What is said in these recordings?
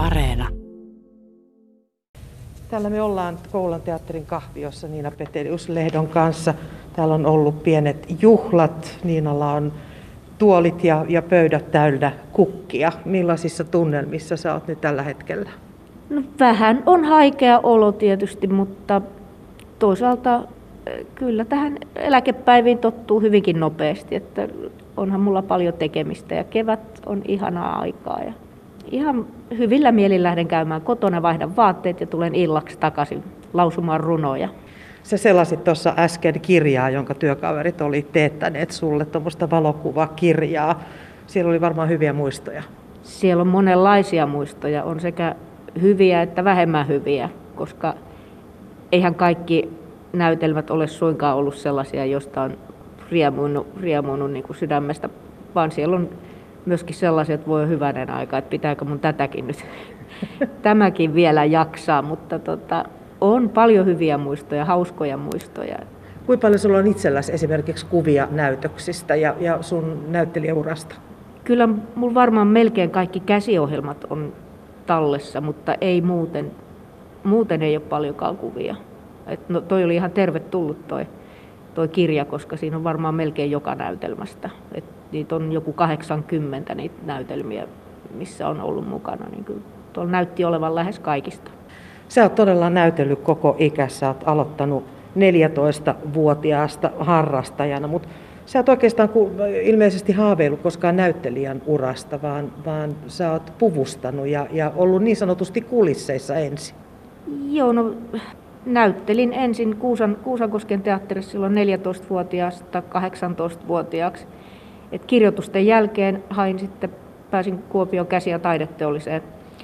Areena. Täällä me ollaan Koulan teatterin kahviossa Niina Petelius Lehdon kanssa. Täällä on ollut pienet juhlat. Niinalla on tuolit ja, ja pöydät täynnä kukkia. Millaisissa tunnelmissa sä oot nyt tällä hetkellä? No, vähän on haikea olo tietysti, mutta toisaalta eh, kyllä tähän eläkepäiviin tottuu hyvinkin nopeasti, että onhan mulla paljon tekemistä ja kevät on ihanaa aikaa. Ja ihan hyvillä mielin lähden käymään kotona, vaihdan vaatteet ja tulen illaksi takaisin lausumaan runoja. Sä selasit tuossa äsken kirjaa, jonka työkaverit oli teettäneet sulle, tuommoista valokuvakirjaa. Siellä oli varmaan hyviä muistoja. Siellä on monenlaisia muistoja, on sekä hyviä että vähemmän hyviä, koska eihän kaikki näytelmät ole suinkaan ollut sellaisia, joista on riemuinut, riemuinut niin kuin sydämestä, vaan siellä on myöskin sellaisia, että voi hyvänen aika, että pitääkö mun tätäkin nyt, tämäkin vielä jaksaa, mutta tota, on paljon hyviä muistoja, hauskoja muistoja. Kuinka paljon sulla on itselläsi esimerkiksi kuvia näytöksistä ja, ja sun näyttelijäurasta? Kyllä mulla varmaan melkein kaikki käsiohjelmat on tallessa, mutta ei muuten, muuten ei ole paljonkaan kuvia. Et no, toi oli ihan tervetullut toi, toi kirja, koska siinä on varmaan melkein joka näytelmästä. Et niitä on joku 80 niitä näytelmiä, missä on ollut mukana. Niin kyllä tuolla näytti olevan lähes kaikista. Sä oot todella näytellyt koko ikässä, sä oot aloittanut 14-vuotiaasta harrastajana, mutta sä oot oikeastaan ilmeisesti haaveillut koskaan näyttelijän urasta, vaan, vaan sä oot puvustanut ja, ja ollut niin sanotusti kulisseissa ensin. Joo, no näyttelin ensin Kuusan, Kuusankosken teatterissa silloin 14-vuotiaasta 18-vuotiaaksi. Et kirjoitusten jälkeen hain sitten, pääsin Kuopion käsi- ja taideteolliseen.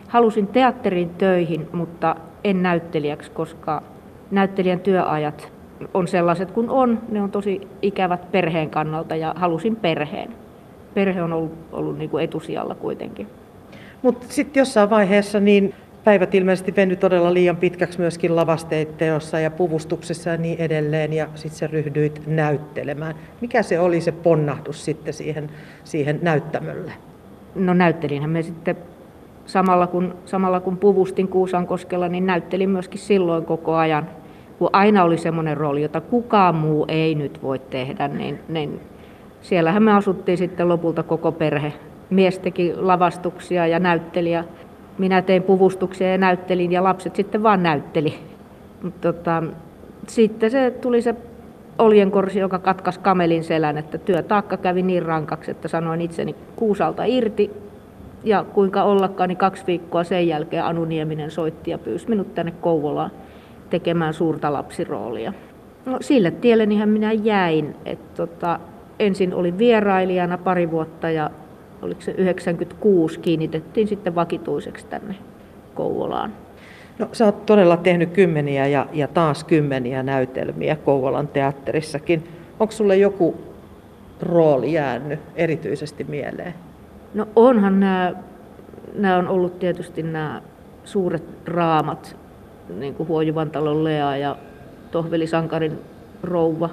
Halusin teatterin töihin, mutta en näyttelijäksi, koska näyttelijän työajat on sellaiset kuin on. Ne on tosi ikävät perheen kannalta ja halusin perheen. Perhe on ollut, ollut niin kuin etusijalla kuitenkin. Mutta sitten jossain vaiheessa niin päivät ilmeisesti venny todella liian pitkäksi myöskin lavasteitteossa ja puvustuksessa ja niin edelleen, ja sitten sä ryhdyit näyttelemään. Mikä se oli se ponnahdus sitten siihen, siihen näyttämölle? No näyttelinhän me sitten samalla kun, samalla kun puvustin Kuusankoskella, niin näyttelin myöskin silloin koko ajan. Kun aina oli semmoinen rooli, jota kukaan muu ei nyt voi tehdä, niin, niin siellähän me asuttiin sitten lopulta koko perhe. Mies teki lavastuksia ja näyttelijä minä tein puvustuksia ja näyttelin ja lapset sitten vaan näytteli. Tota, sitten se tuli se oljenkorsi, joka katkas kamelin selän, että työtaakka kävi niin rankaksi, että sanoin itseni kuusalta irti. Ja kuinka ollakaan, niin kaksi viikkoa sen jälkeen Anu Nieminen soitti ja pyysi minut tänne Kouvolaan tekemään suurta lapsiroolia. No, sille tielle minä jäin. että tota, ensin olin vierailijana pari vuotta ja oliko se 96, kiinnitettiin sitten vakituiseksi tänne Kouvolaan. No sä oot todella tehnyt kymmeniä ja, ja taas kymmeniä näytelmiä Kouvolan teatterissakin. Onko sulle joku rooli jäänyt erityisesti mieleen? No onhan nämä, nämä on ollut tietysti nämä suuret raamat, niin kuin Huojuvan talon Lea ja Tohveli Sankarin rouva.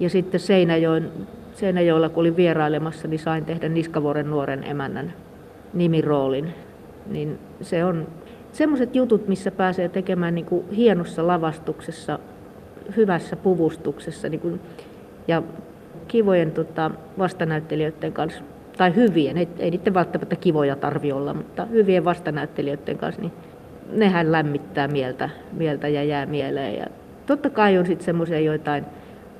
Ja sitten Seinäjoen Seinäjoella, kun olin vierailemassa, niin sain tehdä Niskavuoren nuoren emännän nimiroolin. Niin se on semmoiset jutut, missä pääsee tekemään niin kuin hienossa lavastuksessa, hyvässä puvustuksessa niin kuin, ja kivojen tota, vastanäyttelijöiden kanssa, tai hyvien, ei, ei niiden välttämättä kivoja tarvi olla, mutta hyvien vastanäyttelijöiden kanssa, niin nehän lämmittää mieltä, mieltä ja jää mieleen. Ja totta kai on sitten semmoisia joitain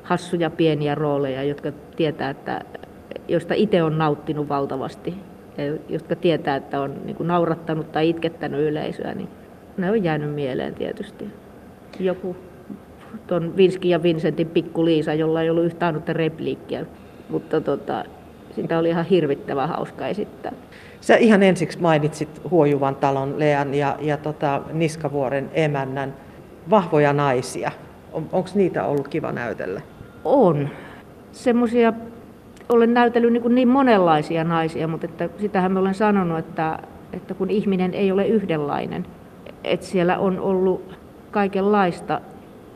hassuja pieniä rooleja, jotka tietää, että, joista itse on nauttinut valtavasti, ja jotka tietää, että on niin kuin naurattanut tai itkettänyt yleisöä, niin ne on jäänyt mieleen tietysti. Joku tuon Vinskin ja Vincentin pikku Liisa, jolla ei ollut yhtään ainutta repliikkiä, mutta tota, sitä oli ihan hirvittävän hauska esittää. Sä ihan ensiksi mainitsit Huojuvan talon Lean ja, ja tota Niskavuoren emännän vahvoja naisia. On, Onko niitä ollut kiva näytellä? On. Semmoisia, olen näytellyt niin, niin monenlaisia naisia, mutta että sitähän me olen sanonut, että, että kun ihminen ei ole yhdenlainen, että siellä on ollut kaikenlaista.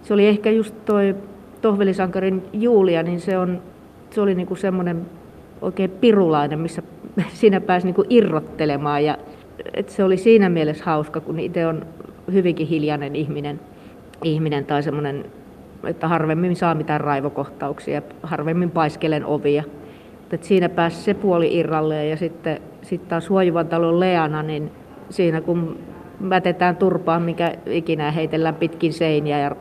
Se oli ehkä just toi Tohvelisankarin Julia, niin se, on, se oli niin semmoinen oikein pirulainen, missä siinä pääsi niin irrottelemaan ja että se oli siinä mielessä hauska, kun itse on hyvinkin hiljainen ihminen, ihminen tai semmoinen, että harvemmin saa mitään raivokohtauksia, harvemmin paiskelen ovia. Että siinä pääsi se puoli irralleen ja sitten, sitten taas Huojuvan talon Leana, niin siinä kun mätetään turpaa, mikä ikinä heitellään pitkin seiniä, ja,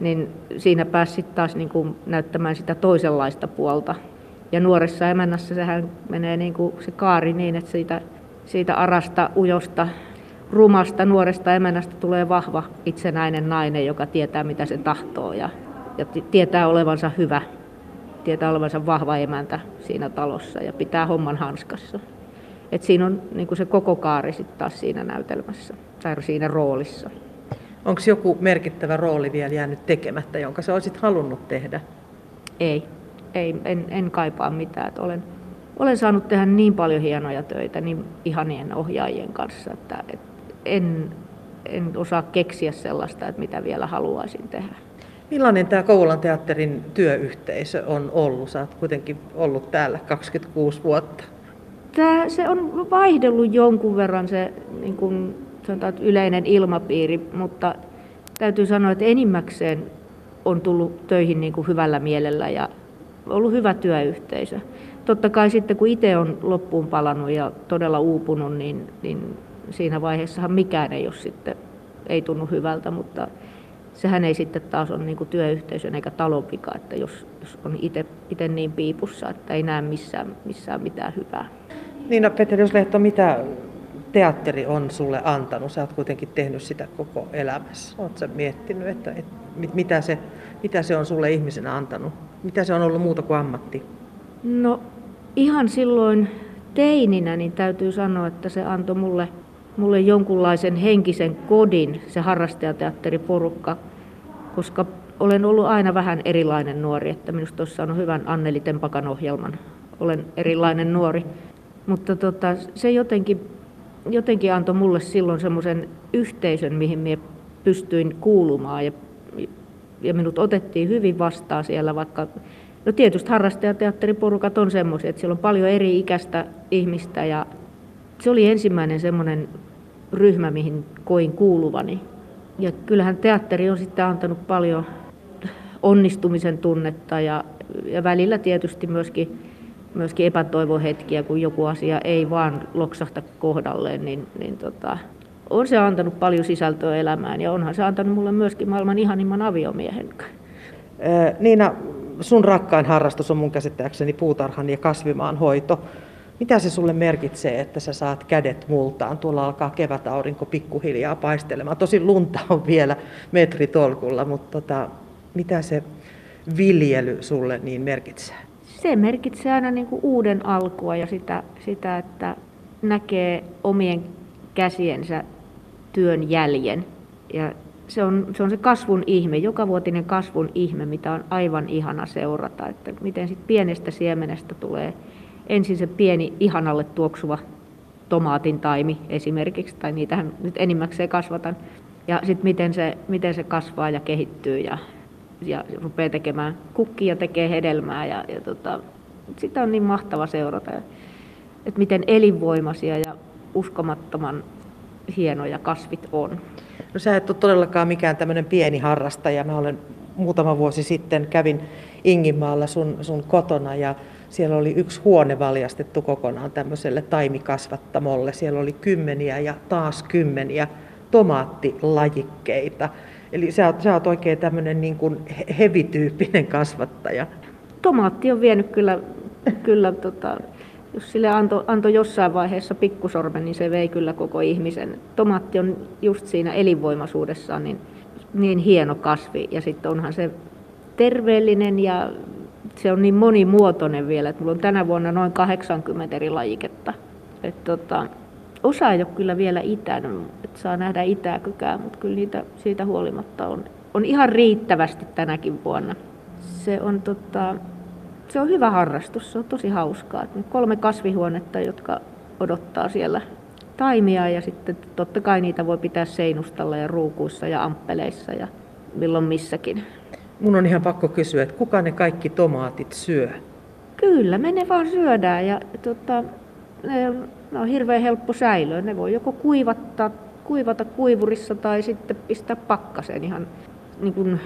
niin siinä pääsi taas niin kuin näyttämään sitä toisenlaista puolta. Ja nuoressa emännässä sehän menee niin kuin se kaari niin, että siitä, siitä arasta, ujosta, rumasta nuoresta emännästä tulee vahva itsenäinen nainen, joka tietää mitä se tahtoo ja, ja tietää olevansa hyvä, tietää olevansa vahva emäntä siinä talossa ja pitää homman hanskassa. Et siinä on niin se koko kaari sitten taas siinä näytelmässä tai siinä roolissa. Onko joku merkittävä rooli vielä jäänyt tekemättä, jonka sä olisit halunnut tehdä? Ei, ei en, en kaipaa mitään. Et olen, olen saanut tehdä niin paljon hienoja töitä niin ihanien ohjaajien kanssa, että et en, en osaa keksiä sellaista, että mitä vielä haluaisin tehdä. Millainen tämä Kouvolan teatterin työyhteisö on ollut? Sä oot kuitenkin ollut täällä 26 vuotta. Tämä, se on vaihdellut jonkun verran se niin kuin, sanotaan, yleinen ilmapiiri, mutta täytyy sanoa, että enimmäkseen on tullut töihin niin kuin hyvällä mielellä ja ollut hyvä työyhteisö. Totta kai sitten kun itse on loppuun palannut ja todella uupunut, niin, niin siinä vaiheessahan mikään ei ole sitten, ei tunnu hyvältä, mutta sehän ei sitten taas ole niin työyhteisön eikä talon vika, että jos, jos on itse niin piipussa, että ei näe missään, missään mitään hyvää. Niina Petelius-Lehto, mitä teatteri on sulle antanut? Sä oot kuitenkin tehnyt sitä koko elämässä. Oletko miettinyt, että, että mitä, se, mitä se on sulle ihmisenä antanut? Mitä se on ollut muuta kuin ammatti? No ihan silloin teininä niin täytyy sanoa, että se antoi mulle, mulle jonkunlaisen henkisen kodin, se harrastajateatteriporukka, koska olen ollut aina vähän erilainen nuori, että minusta olisi saanut hyvän Anneli Tempakan ohjelman. Olen erilainen nuori. Mutta tota, se jotenkin, jotenkin antoi mulle silloin semmoisen yhteisön, mihin minä pystyin kuulumaan ja, ja minut otettiin hyvin vastaan siellä, vaikka No tietysti harrastajateatteriporukat on semmoisia, että siellä on paljon eri ikäistä ihmistä ja se oli ensimmäinen semmoinen ryhmä, mihin koin kuuluvani. Ja kyllähän teatteri on sitten antanut paljon onnistumisen tunnetta ja, ja välillä tietysti myöskin myöskin epätoivohetkiä, kun joku asia ei vaan loksahta kohdalleen, niin, niin tota, on se antanut paljon sisältöä elämään ja onhan se antanut mulle myöskin maailman ihanimman aviomiehen. Niina, sun rakkain harrastus on mun käsittääkseni puutarhan ja kasvimaan hoito. Mitä se sulle merkitsee, että sä saat kädet multaan? Tuolla alkaa kevätaurinko pikkuhiljaa paistelemaan. Tosin lunta on vielä metritolkulla, mutta tota, mitä se viljely sulle niin merkitsee? se merkitsee aina niin kuin uuden alkua ja sitä, sitä, että näkee omien käsiensä työn jäljen. Ja se on, se on se kasvun ihme, jokavuotinen kasvun ihme, mitä on aivan ihana seurata. Että miten sit pienestä siemenestä tulee ensin se pieni ihanalle tuoksuva tomaatin taimi esimerkiksi, tai niitähän nyt enimmäkseen kasvatan. Ja sitten miten se, miten se kasvaa ja kehittyy ja ja rupeaa tekemään kukkia, tekee hedelmää ja, ja tota, sitä on niin mahtava seurata, että miten elinvoimaisia ja uskomattoman hienoja kasvit on. No sä et ole todellakaan mikään tämmöinen pieni harrastaja. Mä olen muutama vuosi sitten kävin Inginmaalla sun, sun kotona ja siellä oli yksi huone valjastettu kokonaan tämmöiselle taimikasvattamolle. Siellä oli kymmeniä ja taas kymmeniä tomaattilajikkeita. Eli sä oot, sä oot oikein tämmöinen niin kuin hevityyppinen kasvattaja. Tomaatti on vienyt kyllä, kyllä tota, jos sille antoi anto jossain vaiheessa pikkusormen, niin se vei kyllä koko ihmisen. Tomaatti on just siinä elinvoimaisuudessaan niin, niin hieno kasvi ja sitten onhan se terveellinen ja se on niin monimuotoinen vielä, että mulla on tänä vuonna noin 80 eri lajiketta. Et tota, osa ei ole kyllä vielä itänyt, että saa nähdä itääkykään, mutta kyllä niitä siitä huolimatta on, on ihan riittävästi tänäkin vuonna. Se on, tota, se on hyvä harrastus, se on tosi hauskaa. Kolme kasvihuonetta, jotka odottaa siellä taimia ja sitten totta kai niitä voi pitää seinustalla ja ruukuissa ja amppeleissa ja milloin missäkin. Mun on ihan pakko kysyä, että kuka ne kaikki tomaatit syö? Kyllä, me ne vaan syödään ja tota, ne ne on hirveän helppo säilöä. Ne voi joko kuivattaa, kuivata kuivurissa tai sitten pistää pakkaseen ihan niin kuin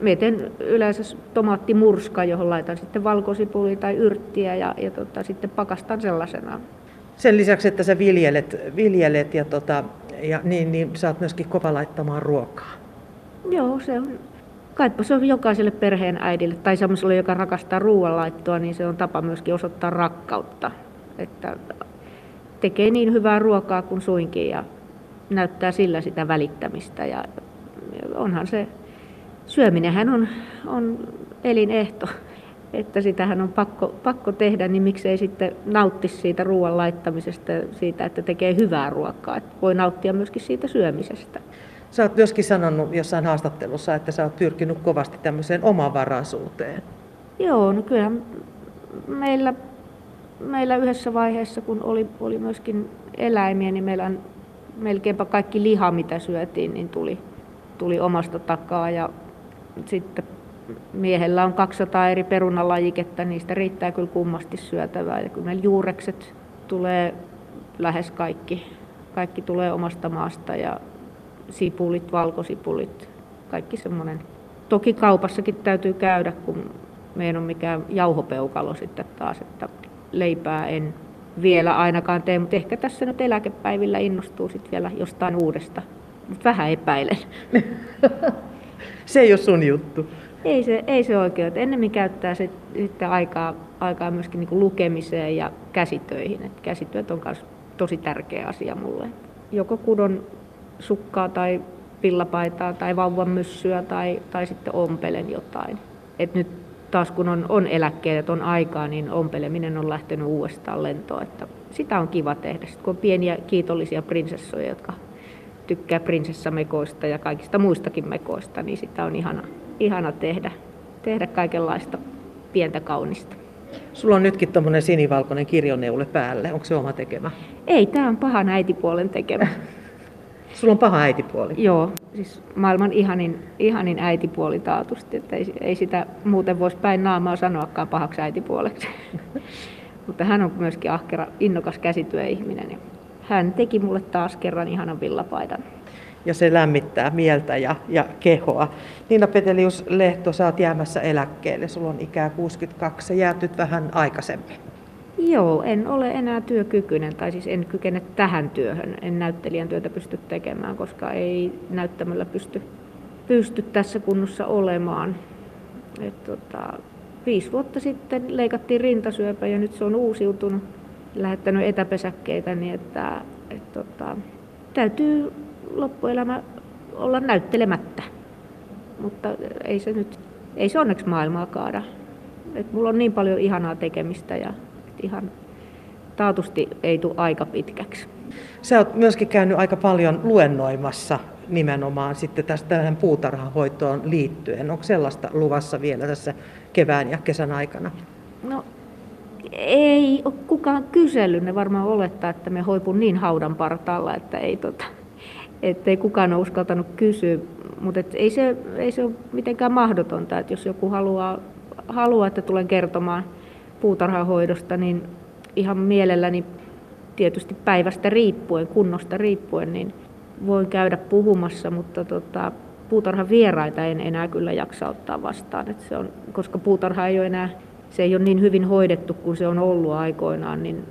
Meten yleensä tomaattimurska, johon laitan sitten valkosipuli tai yrttiä ja, ja tota, sitten pakastan sellaisena. Sen lisäksi, että sä viljelet, viljelet ja, tota, ja niin, niin saat myöskin kova laittamaan ruokaa. Joo, se on kaipa se on jokaiselle perheen äidille tai semmoiselle, joka rakastaa ruoanlaittoa, niin se on tapa myöskin osoittaa rakkautta. Että tekee niin hyvää ruokaa kuin suinkin ja näyttää sillä sitä välittämistä. Ja onhan se, syöminenhän on, on elinehto, että sitähän on pakko, pakko tehdä, niin miksei sitten nautti siitä ruoan laittamisesta, siitä, että tekee hyvää ruokaa. Että voi nauttia myöskin siitä syömisestä. Sä oot myöskin sanonut jossain haastattelussa, että sä oot pyrkinyt kovasti tämmöiseen omavaraisuuteen. Joo, no kyllä meillä, meillä yhdessä vaiheessa, kun oli, oli myöskin eläimiä, niin meillä melkeinpä kaikki liha, mitä syötiin, niin tuli, tuli omasta takaa. Ja sitten miehellä on 200 eri perunalajiketta, niistä riittää kyllä kummasti syötävää. Ja kyllä meillä juurekset tulee lähes kaikki. Kaikki tulee omasta maasta ja sipulit, valkosipulit, kaikki semmoinen. Toki kaupassakin täytyy käydä, kun me ei ole mikään jauhopeukalo sitten taas, että leipää en vielä ainakaan tee, mutta ehkä tässä nyt eläkepäivillä innostuu sitten vielä jostain uudesta. Mutta vähän epäilen. se ei ole sun juttu. Ei se, ei se oikein. Ennemmin käyttää se, sitten aikaa, aikaa myöskin niin lukemiseen ja käsitöihin. Et käsityöt on myös tosi tärkeä asia mulle. Joko kudon sukkaa tai villapaitaa tai vauvan myssyä tai, tai sitten ompelen jotain. Et nyt taas kun on, on eläkkeet, on aikaa, niin ompeleminen on lähtenyt uudestaan lentoon. Että sitä on kiva tehdä. Sitten kun on pieniä kiitollisia prinsessoja, jotka tykkää prinsessamekoista ja kaikista muistakin mekoista, niin sitä on ihana, ihana tehdä, tehdä kaikenlaista pientä kaunista. Sulla on nytkin tuommoinen sinivalkoinen kirjoneule päälle. Onko se oma tekemä? Ei, tämä on pahan äitipuolen tekemä. Sulla on paha äitipuoli? Joo, siis maailman ihanin, ihanin äitipuoli taatusti, että ei, ei sitä muuten voisi päin naamaa sanoakaan pahaksi äitipuoleksi. Mutta hän on myöskin ahkera, innokas käsityöihminen. Hän teki mulle taas kerran ihanan villapaidan. Ja se lämmittää mieltä ja, ja kehoa. Niina Petelius-Lehto, sä oot jäämässä eläkkeelle. Sulla on ikää 62, sä jäätyt vähän aikaisemmin. Joo, en ole enää työkykyinen, tai siis en kykene tähän työhön. En näyttelijän työtä pysty tekemään, koska ei näyttämällä pysty, pysty tässä kunnossa olemaan. Et tota, viisi vuotta sitten leikattiin rintasyöpä ja nyt se on uusiutunut. Lähettänyt etäpesäkkeitä, niin että et tota, täytyy loppuelämä olla näyttelemättä. Mutta ei se nyt, ei se onneksi maailmaa kaada. Et mulla on niin paljon ihanaa tekemistä ja ihan taatusti ei tule aika pitkäksi. Sä oot myöskin käynyt aika paljon luennoimassa nimenomaan sitten tästä tähän puutarhahoitoon liittyen. Onko sellaista luvassa vielä tässä kevään ja kesän aikana? No ei ole kukaan kysellyt. Ne varmaan olettaa, että me hoipun niin haudan partaalla, että ei, tota, ei kukaan ole uskaltanut kysyä. Mutta ei se, ei se ole mitenkään mahdotonta, että jos joku haluaa, haluaa että tulen kertomaan – puutarhahoidosta, niin ihan mielelläni tietysti päivästä riippuen, kunnosta riippuen, niin voin käydä puhumassa, mutta tota, puutarhan vieraita en enää kyllä jaksa ottaa vastaan. Et se on, koska puutarha ei ole enää, se ei ole niin hyvin hoidettu kuin se on ollut aikoinaan, niin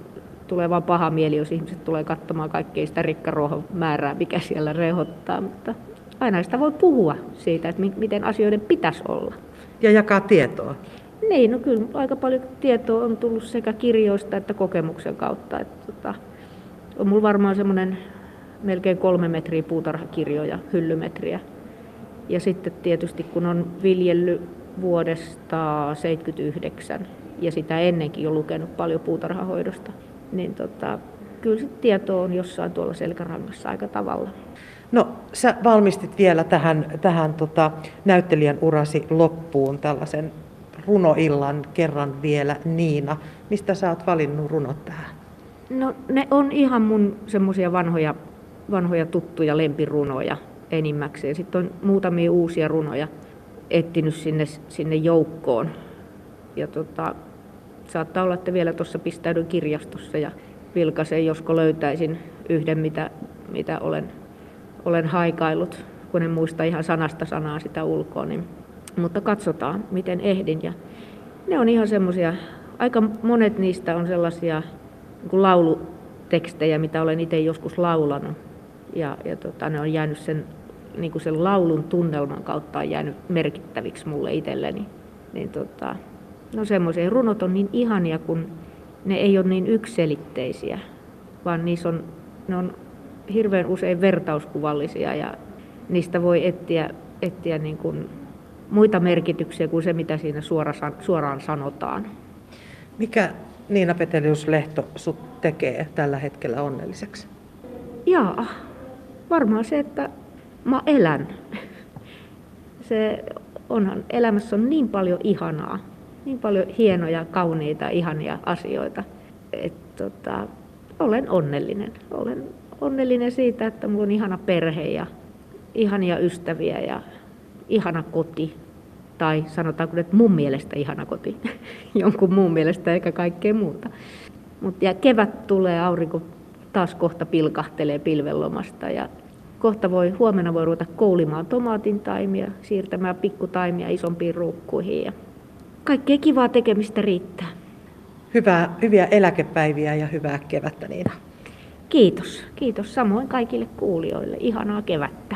tulee vaan paha mieli, jos ihmiset tulee katsomaan kaikkea sitä rikkaruohon määrää, mikä siellä rehottaa. Mutta aina sitä voi puhua siitä, että miten asioiden pitäisi olla. Ja jakaa tietoa. Niin, no kyllä aika paljon tietoa on tullut sekä kirjoista että kokemuksen kautta. Että, tota, on mulla varmaan semmoinen melkein kolme metriä puutarhakirjoja, hyllymetriä. Ja sitten tietysti kun on viljellyt vuodesta 79 ja sitä ennenkin jo lukenut paljon puutarhahoidosta, niin tota, kyllä se tieto on jossain tuolla selkärangassa aika tavalla. No, sä valmistit vielä tähän, tähän tota, näyttelijän urasi loppuun tällaisen runoillan kerran vielä Niina. Mistä sä oot valinnut runot tähän? No ne on ihan mun semmoisia vanhoja, vanhoja tuttuja lempirunoja enimmäkseen. Sitten on muutamia uusia runoja etsinyt sinne, sinne joukkoon. Ja tota, saattaa olla, että vielä tuossa pistäydyn kirjastossa ja vilkaisen, josko löytäisin yhden, mitä, mitä olen, olen haikaillut, kun en muista ihan sanasta sanaa sitä ulkoa. Niin, mutta katsotaan, miten ehdin. Ja ne on ihan semmoisia, aika monet niistä on sellaisia niin laulutekstejä, mitä olen itse joskus laulanut. Ja, ja tota, ne on jäänyt sen, niin kuin sen laulun tunnelman kautta on jäänyt merkittäviksi mulle itselleni. Niin tota, no semmoisia runot on niin ihania, kun ne ei ole niin ykselitteisiä, vaan niissä on, ne on hirveän usein vertauskuvallisia ja niistä voi etsiä, etsiä niin kuin muita merkityksiä kuin se, mitä siinä suoraan, suoraan sanotaan. Mikä Niina Petelius-Lehto sut tekee tällä hetkellä onnelliseksi? Jaa, varmaan se, että mä elän. Se onhan, elämässä on niin paljon ihanaa, niin paljon hienoja, kauniita, ihania asioita, että tota, olen onnellinen. Olen onnellinen siitä, että mulla on ihana perhe ja ihania ystäviä ja ihana koti. Tai sanotaanko, että mun mielestä ihana koti. Jonkun muun mielestä eikä kaikkea muuta. Mut, ja kevät tulee, aurinko taas kohta pilkahtelee pilvelomasta ja kohta voi, huomenna voi ruveta koulimaan tomaatin taimia, siirtämään pikkutaimia isompiin ruukkuihin ja kaikkea kivaa tekemistä riittää. Hyvää, hyviä eläkepäiviä ja hyvää kevättä Niina. Kiitos, kiitos samoin kaikille kuulijoille. Ihanaa kevättä.